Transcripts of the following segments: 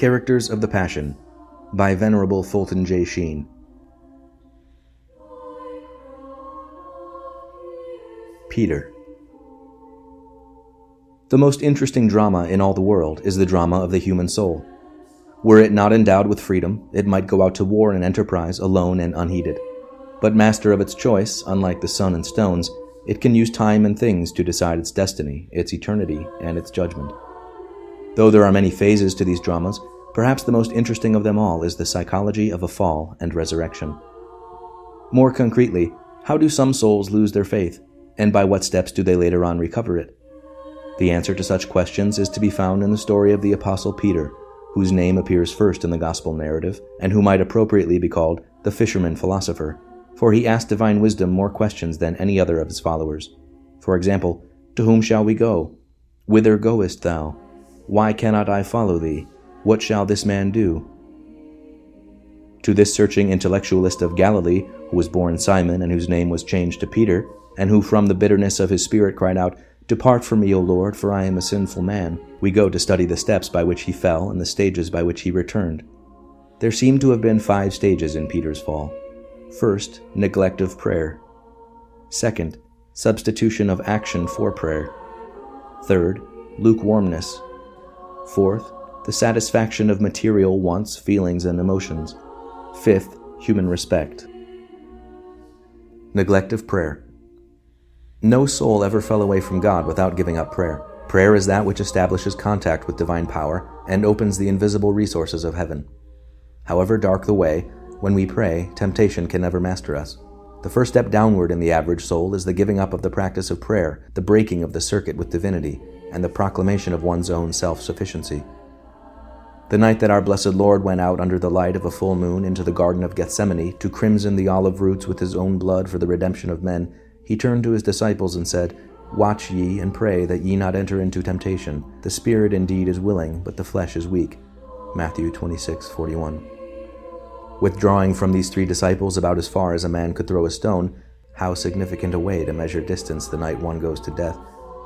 Characters of the Passion by Venerable Fulton J. Sheen. Peter. The most interesting drama in all the world is the drama of the human soul. Were it not endowed with freedom, it might go out to war and enterprise alone and unheeded. But master of its choice, unlike the sun and stones, it can use time and things to decide its destiny, its eternity, and its judgment. Though there are many phases to these dramas, perhaps the most interesting of them all is the psychology of a fall and resurrection. More concretely, how do some souls lose their faith, and by what steps do they later on recover it? The answer to such questions is to be found in the story of the Apostle Peter, whose name appears first in the Gospel narrative, and who might appropriately be called the fisherman philosopher, for he asked divine wisdom more questions than any other of his followers. For example, To whom shall we go? Whither goest thou? Why cannot I follow thee? What shall this man do? To this searching intellectualist of Galilee, who was born Simon and whose name was changed to Peter, and who from the bitterness of his spirit cried out, Depart from me, O Lord, for I am a sinful man, we go to study the steps by which he fell and the stages by which he returned. There seem to have been five stages in Peter's fall. First, neglect of prayer. Second, substitution of action for prayer. Third, lukewarmness. Fourth, the satisfaction of material wants, feelings, and emotions. Fifth, human respect. Neglect of prayer. No soul ever fell away from God without giving up prayer. Prayer is that which establishes contact with divine power and opens the invisible resources of heaven. However dark the way, when we pray, temptation can never master us. The first step downward in the average soul is the giving up of the practice of prayer, the breaking of the circuit with divinity, and the proclamation of one's own self sufficiency. The night that our blessed Lord went out under the light of a full moon into the Garden of Gethsemane to crimson the olive roots with his own blood for the redemption of men, he turned to his disciples and said, Watch ye and pray that ye not enter into temptation. The spirit indeed is willing, but the flesh is weak. Matthew 26:41. Withdrawing from these three disciples about as far as a man could throw a stone, how significant a way to measure distance the night one goes to death,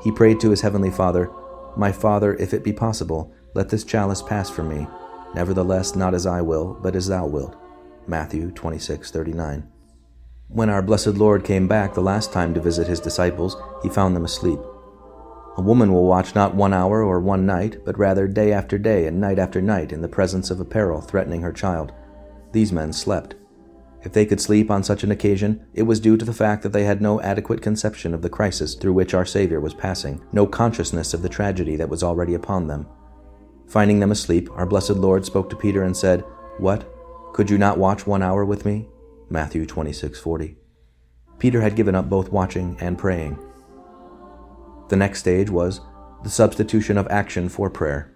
he prayed to his heavenly Father, My Father, if it be possible, let this chalice pass from me. Nevertheless, not as I will, but as thou wilt. Matthew 26:39. When our blessed Lord came back the last time to visit his disciples, he found them asleep. A woman will watch not one hour or one night, but rather day after day and night after night in the presence of a peril threatening her child. These men slept. If they could sleep on such an occasion, it was due to the fact that they had no adequate conception of the crisis through which our Savior was passing, no consciousness of the tragedy that was already upon them. Finding them asleep, our blessed Lord spoke to Peter and said, What? Could you not watch one hour with me? Matthew 26:40. Peter had given up both watching and praying. The next stage was the substitution of action for prayer.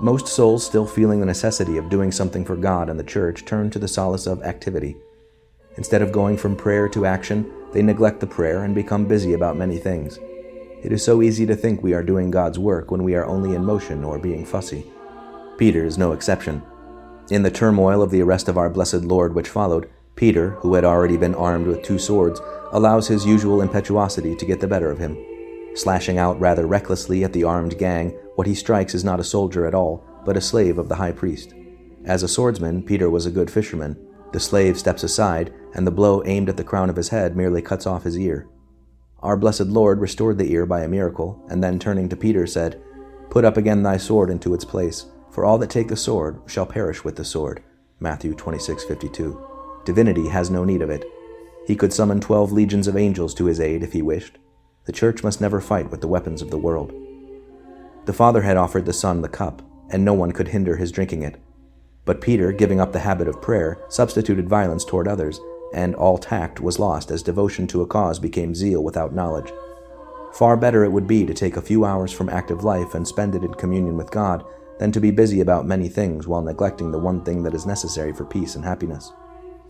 Most souls still feeling the necessity of doing something for God and the church turn to the solace of activity. Instead of going from prayer to action, they neglect the prayer and become busy about many things. It is so easy to think we are doing God's work when we are only in motion or being fussy. Peter is no exception. In the turmoil of the arrest of our blessed Lord which followed, Peter, who had already been armed with two swords, allows his usual impetuosity to get the better of him. Slashing out rather recklessly at the armed gang, what he strikes is not a soldier at all, but a slave of the high priest. As a swordsman, Peter was a good fisherman. The slave steps aside, and the blow aimed at the crown of his head merely cuts off his ear. Our blessed Lord restored the ear by a miracle, and then turning to Peter said, Put up again thy sword into its place, for all that take the sword shall perish with the sword. Matthew 26:52. Divinity has no need of it. He could summon 12 legions of angels to his aid if he wished. The church must never fight with the weapons of the world. The Father had offered the Son the cup, and no one could hinder his drinking it. But Peter, giving up the habit of prayer, substituted violence toward others, and all tact was lost as devotion to a cause became zeal without knowledge. Far better it would be to take a few hours from active life and spend it in communion with God than to be busy about many things while neglecting the one thing that is necessary for peace and happiness.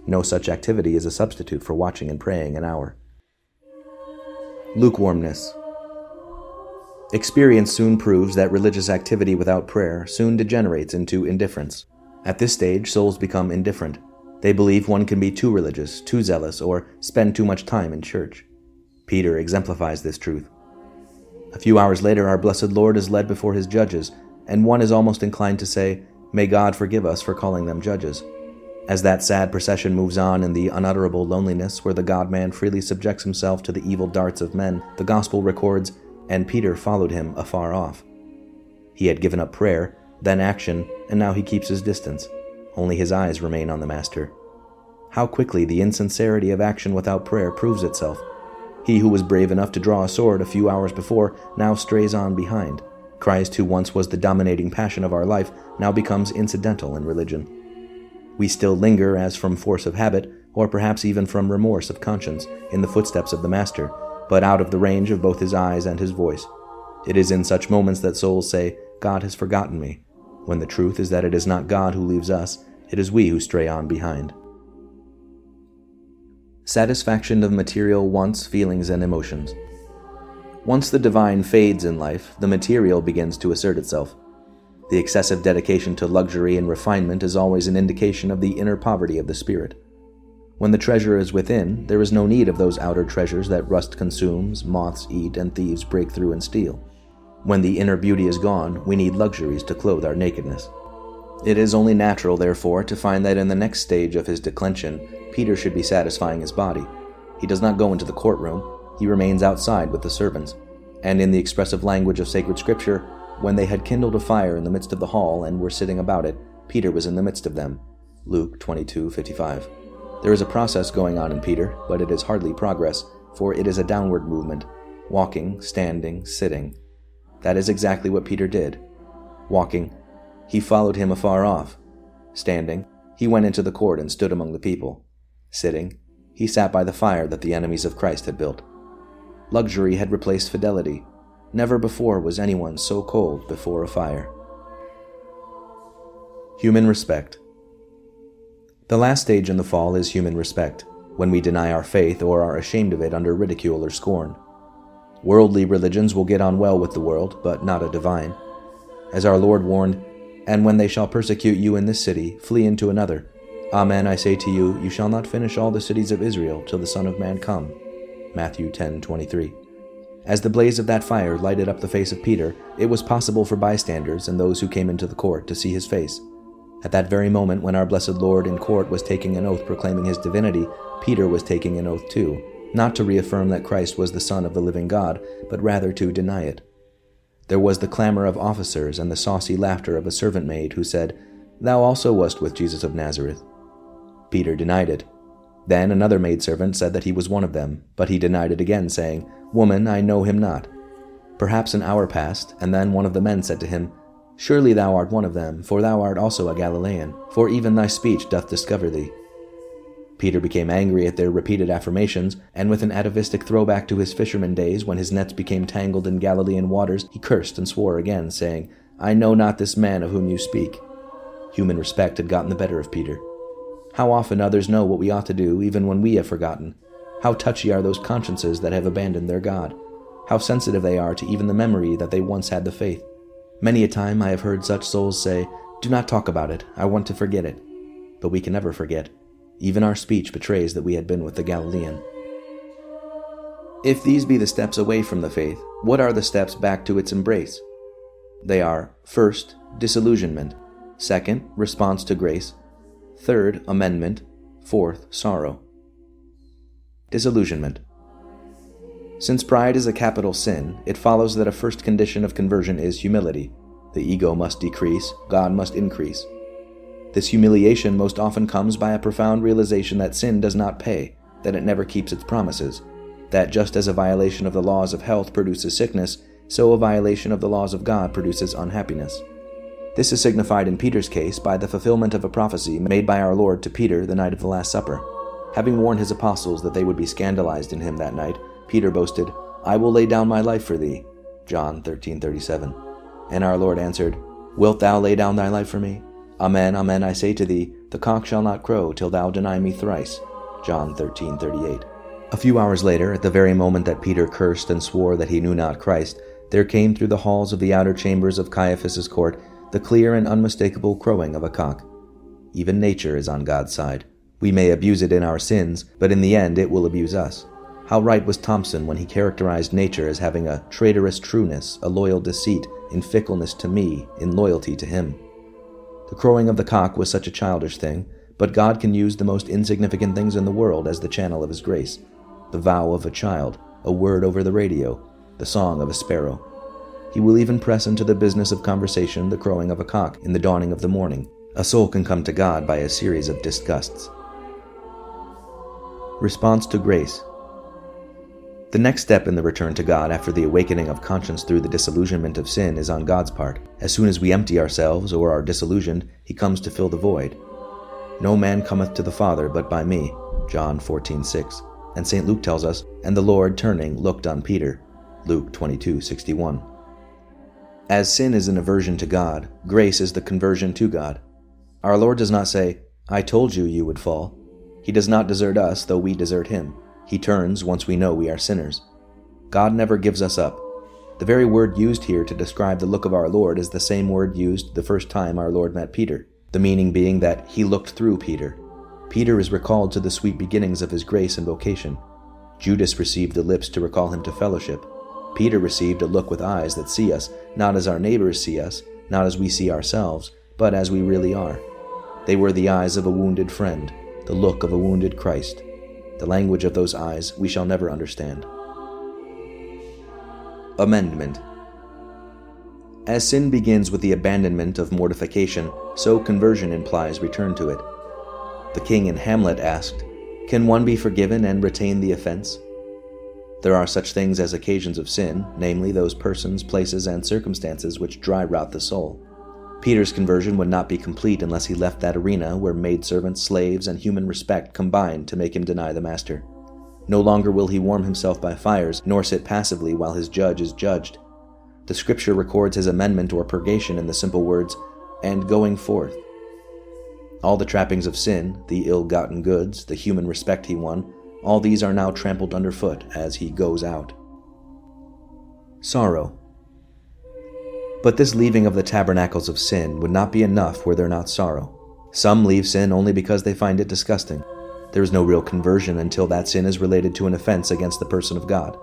No such activity is a substitute for watching and praying an hour. Lukewarmness. Experience soon proves that religious activity without prayer soon degenerates into indifference. At this stage, souls become indifferent. They believe one can be too religious, too zealous, or spend too much time in church. Peter exemplifies this truth. A few hours later, our blessed Lord is led before his judges, and one is almost inclined to say, May God forgive us for calling them judges. As that sad procession moves on in the unutterable loneliness where the God man freely subjects himself to the evil darts of men, the Gospel records, and Peter followed him afar off. He had given up prayer, then action, and now he keeps his distance. Only his eyes remain on the Master. How quickly the insincerity of action without prayer proves itself. He who was brave enough to draw a sword a few hours before now strays on behind. Christ, who once was the dominating passion of our life, now becomes incidental in religion. We still linger, as from force of habit, or perhaps even from remorse of conscience, in the footsteps of the Master, but out of the range of both his eyes and his voice. It is in such moments that souls say, God has forgotten me, when the truth is that it is not God who leaves us, it is we who stray on behind. Satisfaction of material wants, feelings, and emotions. Once the divine fades in life, the material begins to assert itself. The excessive dedication to luxury and refinement is always an indication of the inner poverty of the spirit. When the treasure is within, there is no need of those outer treasures that rust consumes, moths eat, and thieves break through and steal. When the inner beauty is gone, we need luxuries to clothe our nakedness. It is only natural, therefore, to find that in the next stage of his declension, Peter should be satisfying his body. He does not go into the courtroom, he remains outside with the servants. And in the expressive language of sacred scripture, when they had kindled a fire in the midst of the hall and were sitting about it, Peter was in the midst of them. Luke 22:55. There is a process going on in Peter, but it is hardly progress, for it is a downward movement, walking, standing, sitting. That is exactly what Peter did. Walking, he followed him afar off. Standing, he went into the court and stood among the people. Sitting, he sat by the fire that the enemies of Christ had built. Luxury had replaced fidelity, Never before was anyone so cold before a fire. Human respect. The last stage in the fall is human respect, when we deny our faith or are ashamed of it under ridicule or scorn. Worldly religions will get on well with the world, but not a divine. As our Lord warned, And when they shall persecute you in this city, flee into another. Amen, I say to you, you shall not finish all the cities of Israel till the Son of Man come. Matthew 10:23. As the blaze of that fire lighted up the face of Peter, it was possible for bystanders and those who came into the court to see his face. At that very moment when our blessed Lord in court was taking an oath proclaiming his divinity, Peter was taking an oath too, not to reaffirm that Christ was the Son of the living God, but rather to deny it. There was the clamor of officers and the saucy laughter of a servant maid who said, Thou also wast with Jesus of Nazareth. Peter denied it. Then another maidservant said that he was one of them, but he denied it again, saying, Woman, I know him not. Perhaps an hour passed, and then one of the men said to him, Surely thou art one of them, for thou art also a Galilean, for even thy speech doth discover thee. Peter became angry at their repeated affirmations, and with an atavistic throwback to his fisherman days when his nets became tangled in Galilean waters, he cursed and swore again, saying, I know not this man of whom you speak. Human respect had gotten the better of Peter. How often others know what we ought to do, even when we have forgotten, how touchy are those consciences that have abandoned their God? How sensitive they are to even the memory that they once had the faith. Many a time I have heard such souls say, Do not talk about it, I want to forget it. But we can never forget. Even our speech betrays that we had been with the Galilean. If these be the steps away from the faith, what are the steps back to its embrace? They are first, disillusionment, second, response to grace, third, amendment, fourth, sorrow. Disillusionment. Since pride is a capital sin, it follows that a first condition of conversion is humility. The ego must decrease, God must increase. This humiliation most often comes by a profound realization that sin does not pay, that it never keeps its promises, that just as a violation of the laws of health produces sickness, so a violation of the laws of God produces unhappiness. This is signified in Peter's case by the fulfillment of a prophecy made by our Lord to Peter the night of the Last Supper. Having warned his apostles that they would be scandalized in him that night, Peter boasted, I will lay down my life for thee. John 13:37. And our Lord answered, Wilt thou lay down thy life for me? Amen, amen, I say to thee, the cock shall not crow till thou deny me thrice. John 13:38. A few hours later, at the very moment that Peter cursed and swore that he knew not Christ, there came through the halls of the outer chambers of Caiaphas's court the clear and unmistakable crowing of a cock. Even nature is on God's side. We may abuse it in our sins, but in the end it will abuse us. How right was Thompson when he characterized nature as having a traitorous trueness, a loyal deceit, in fickleness to me, in loyalty to him. The crowing of the cock was such a childish thing, but God can use the most insignificant things in the world as the channel of His grace the vow of a child, a word over the radio, the song of a sparrow. He will even press into the business of conversation the crowing of a cock in the dawning of the morning. A soul can come to God by a series of disgusts. Response to grace. The next step in the return to God after the awakening of conscience through the disillusionment of sin is on God's part. As soon as we empty ourselves or are disillusioned, He comes to fill the void. No man cometh to the Father but by me. John 14:6. And St. Luke tells us, and the Lord turning looked on Peter. Luke 22:61. As sin is an aversion to God, grace is the conversion to God. Our Lord does not say, I told you you would fall. He does not desert us, though we desert him. He turns once we know we are sinners. God never gives us up. The very word used here to describe the look of our Lord is the same word used the first time our Lord met Peter the meaning being that he looked through Peter. Peter is recalled to the sweet beginnings of his grace and vocation. Judas received the lips to recall him to fellowship. Peter received a look with eyes that see us, not as our neighbors see us, not as we see ourselves, but as we really are. They were the eyes of a wounded friend, the look of a wounded Christ. The language of those eyes we shall never understand. Amendment as sin begins with the abandonment of mortification, so conversion implies return to it. The king in Hamlet asked, Can one be forgiven and retain the offense? There are such things as occasions of sin, namely those persons, places, and circumstances which dry rot the soul. Peter's conversion would not be complete unless he left that arena where maidservants, slaves, and human respect combine to make him deny the master. No longer will he warm himself by fires, nor sit passively while his judge is judged. The scripture records his amendment or purgation in the simple words, and going forth. All the trappings of sin, the ill gotten goods, the human respect he won, all these are now trampled underfoot as he goes out. Sorrow. But this leaving of the tabernacles of sin would not be enough were there not sorrow. Some leave sin only because they find it disgusting. There is no real conversion until that sin is related to an offense against the person of God.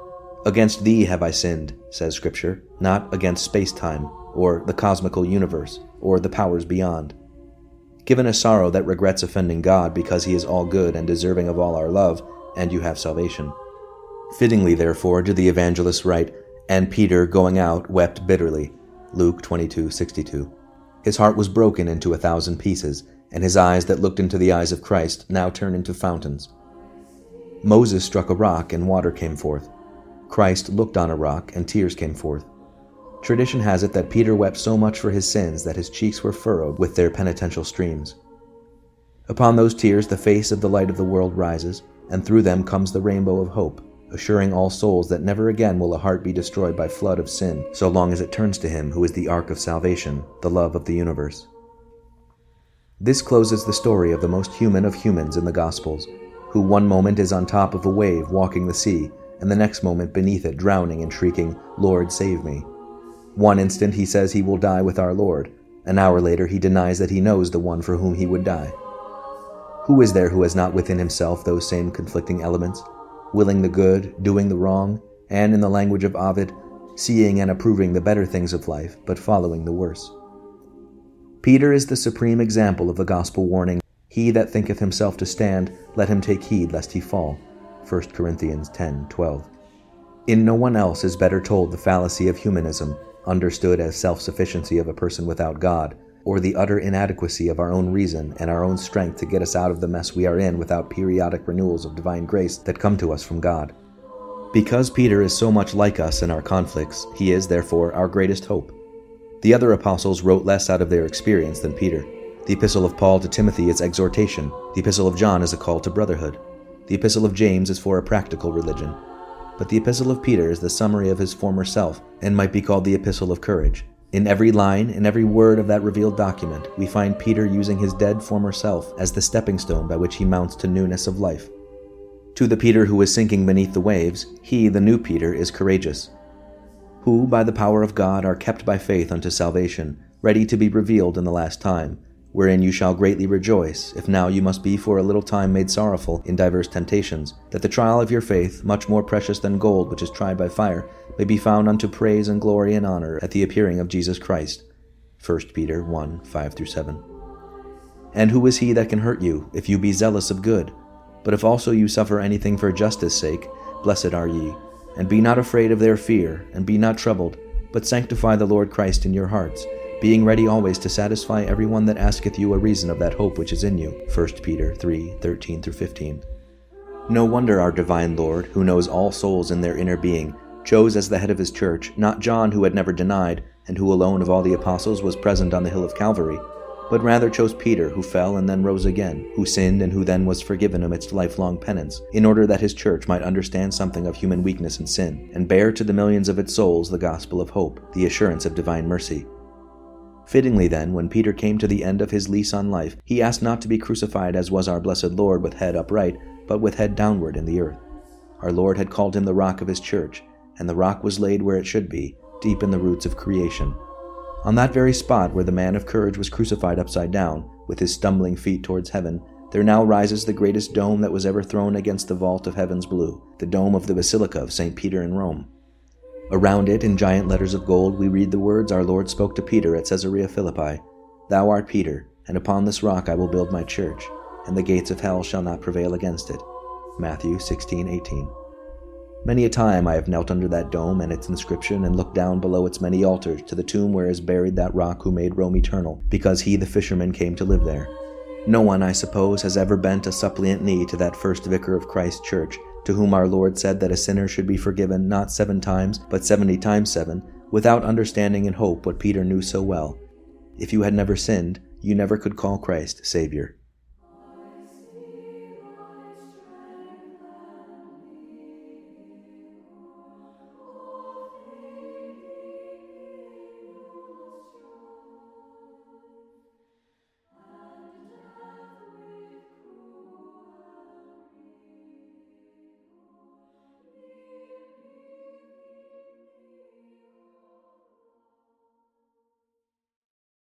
Against thee have I sinned, says Scripture, not against space time, or the cosmical universe, or the powers beyond. Given a sorrow that regrets offending God because he is all good and deserving of all our love, and you have salvation. Fittingly, therefore, do the evangelists write, And Peter, going out, wept bitterly. Luke 22:62. His heart was broken into a thousand pieces, and his eyes that looked into the eyes of Christ now turned into fountains. Moses struck a rock, and water came forth. Christ looked on a rock, and tears came forth. Tradition has it that Peter wept so much for his sins that his cheeks were furrowed with their penitential streams. Upon those tears, the face of the light of the world rises, and through them comes the rainbow of hope, assuring all souls that never again will a heart be destroyed by flood of sin, so long as it turns to Him who is the ark of salvation, the love of the universe. This closes the story of the most human of humans in the Gospels, who one moment is on top of a wave walking the sea, and the next moment beneath it drowning and shrieking, Lord, save me. One instant he says he will die with our Lord. An hour later he denies that he knows the one for whom he would die. Who is there who has not within himself those same conflicting elements? Willing the good, doing the wrong, and, in the language of Ovid, seeing and approving the better things of life, but following the worse. Peter is the supreme example of the gospel warning He that thinketh himself to stand, let him take heed lest he fall. 1 Corinthians 10:12. In no one else is better told the fallacy of humanism, understood as self-sufficiency of a person without God, or the utter inadequacy of our own reason and our own strength to get us out of the mess we are in without periodic renewals of divine grace that come to us from God. Because Peter is so much like us in our conflicts, he is, therefore, our greatest hope. The other apostles wrote less out of their experience than Peter. The epistle of Paul to Timothy is exhortation, the epistle of John is a call to brotherhood. The Epistle of James is for a practical religion, but the Epistle of Peter is the summary of his former self and might be called the Epistle of Courage. In every line, in every word of that revealed document, we find Peter using his dead former self as the stepping stone by which he mounts to newness of life. To the Peter who is sinking beneath the waves, he, the new Peter, is courageous, who, by the power of God, are kept by faith unto salvation, ready to be revealed in the last time, wherein you shall greatly rejoice, if now you must be for a little time made sorrowful in divers temptations, that the trial of your faith, much more precious than gold which is tried by fire, may be found unto praise and glory and honor at the appearing of Jesus Christ. 1 Peter 1 5 7. And who is he that can hurt you, if you be zealous of good? But if also you suffer anything for justice' sake, blessed are ye. And be not afraid of their fear, and be not troubled, but sanctify the Lord Christ in your hearts being ready always to satisfy every one that asketh you a reason of that hope which is in you. 1 Peter 3 13 15. No wonder our divine Lord, who knows all souls in their inner being, chose as the head of his church not John, who had never denied, and who alone of all the apostles was present on the hill of Calvary, but rather chose Peter, who fell and then rose again, who sinned and who then was forgiven amidst lifelong penance, in order that his church might understand something of human weakness and sin, and bear to the millions of its souls the gospel of hope, the assurance of divine mercy. Fittingly, then, when Peter came to the end of his lease on life, he asked not to be crucified as was our blessed Lord with head upright, but with head downward in the earth. Our Lord had called him the rock of his church, and the rock was laid where it should be, deep in the roots of creation. On that very spot where the man of courage was crucified upside down, with his stumbling feet towards heaven, there now rises the greatest dome that was ever thrown against the vault of heaven's blue, the dome of the Basilica of St. Peter in Rome. Around it, in giant letters of gold, we read the words our Lord spoke to Peter at Caesarea Philippi Thou art Peter, and upon this rock I will build my church, and the gates of hell shall not prevail against it. Matthew 16 18. Many a time I have knelt under that dome and its inscription and looked down below its many altars to the tomb where is buried that rock who made Rome eternal, because he, the fisherman, came to live there. No one, I suppose, has ever bent a suppliant knee to that first vicar of Christ's church to whom our Lord said that a sinner should be forgiven not seven times, but seventy times seven, without understanding and hope what Peter knew so well. If you had never sinned, you never could call Christ Savior.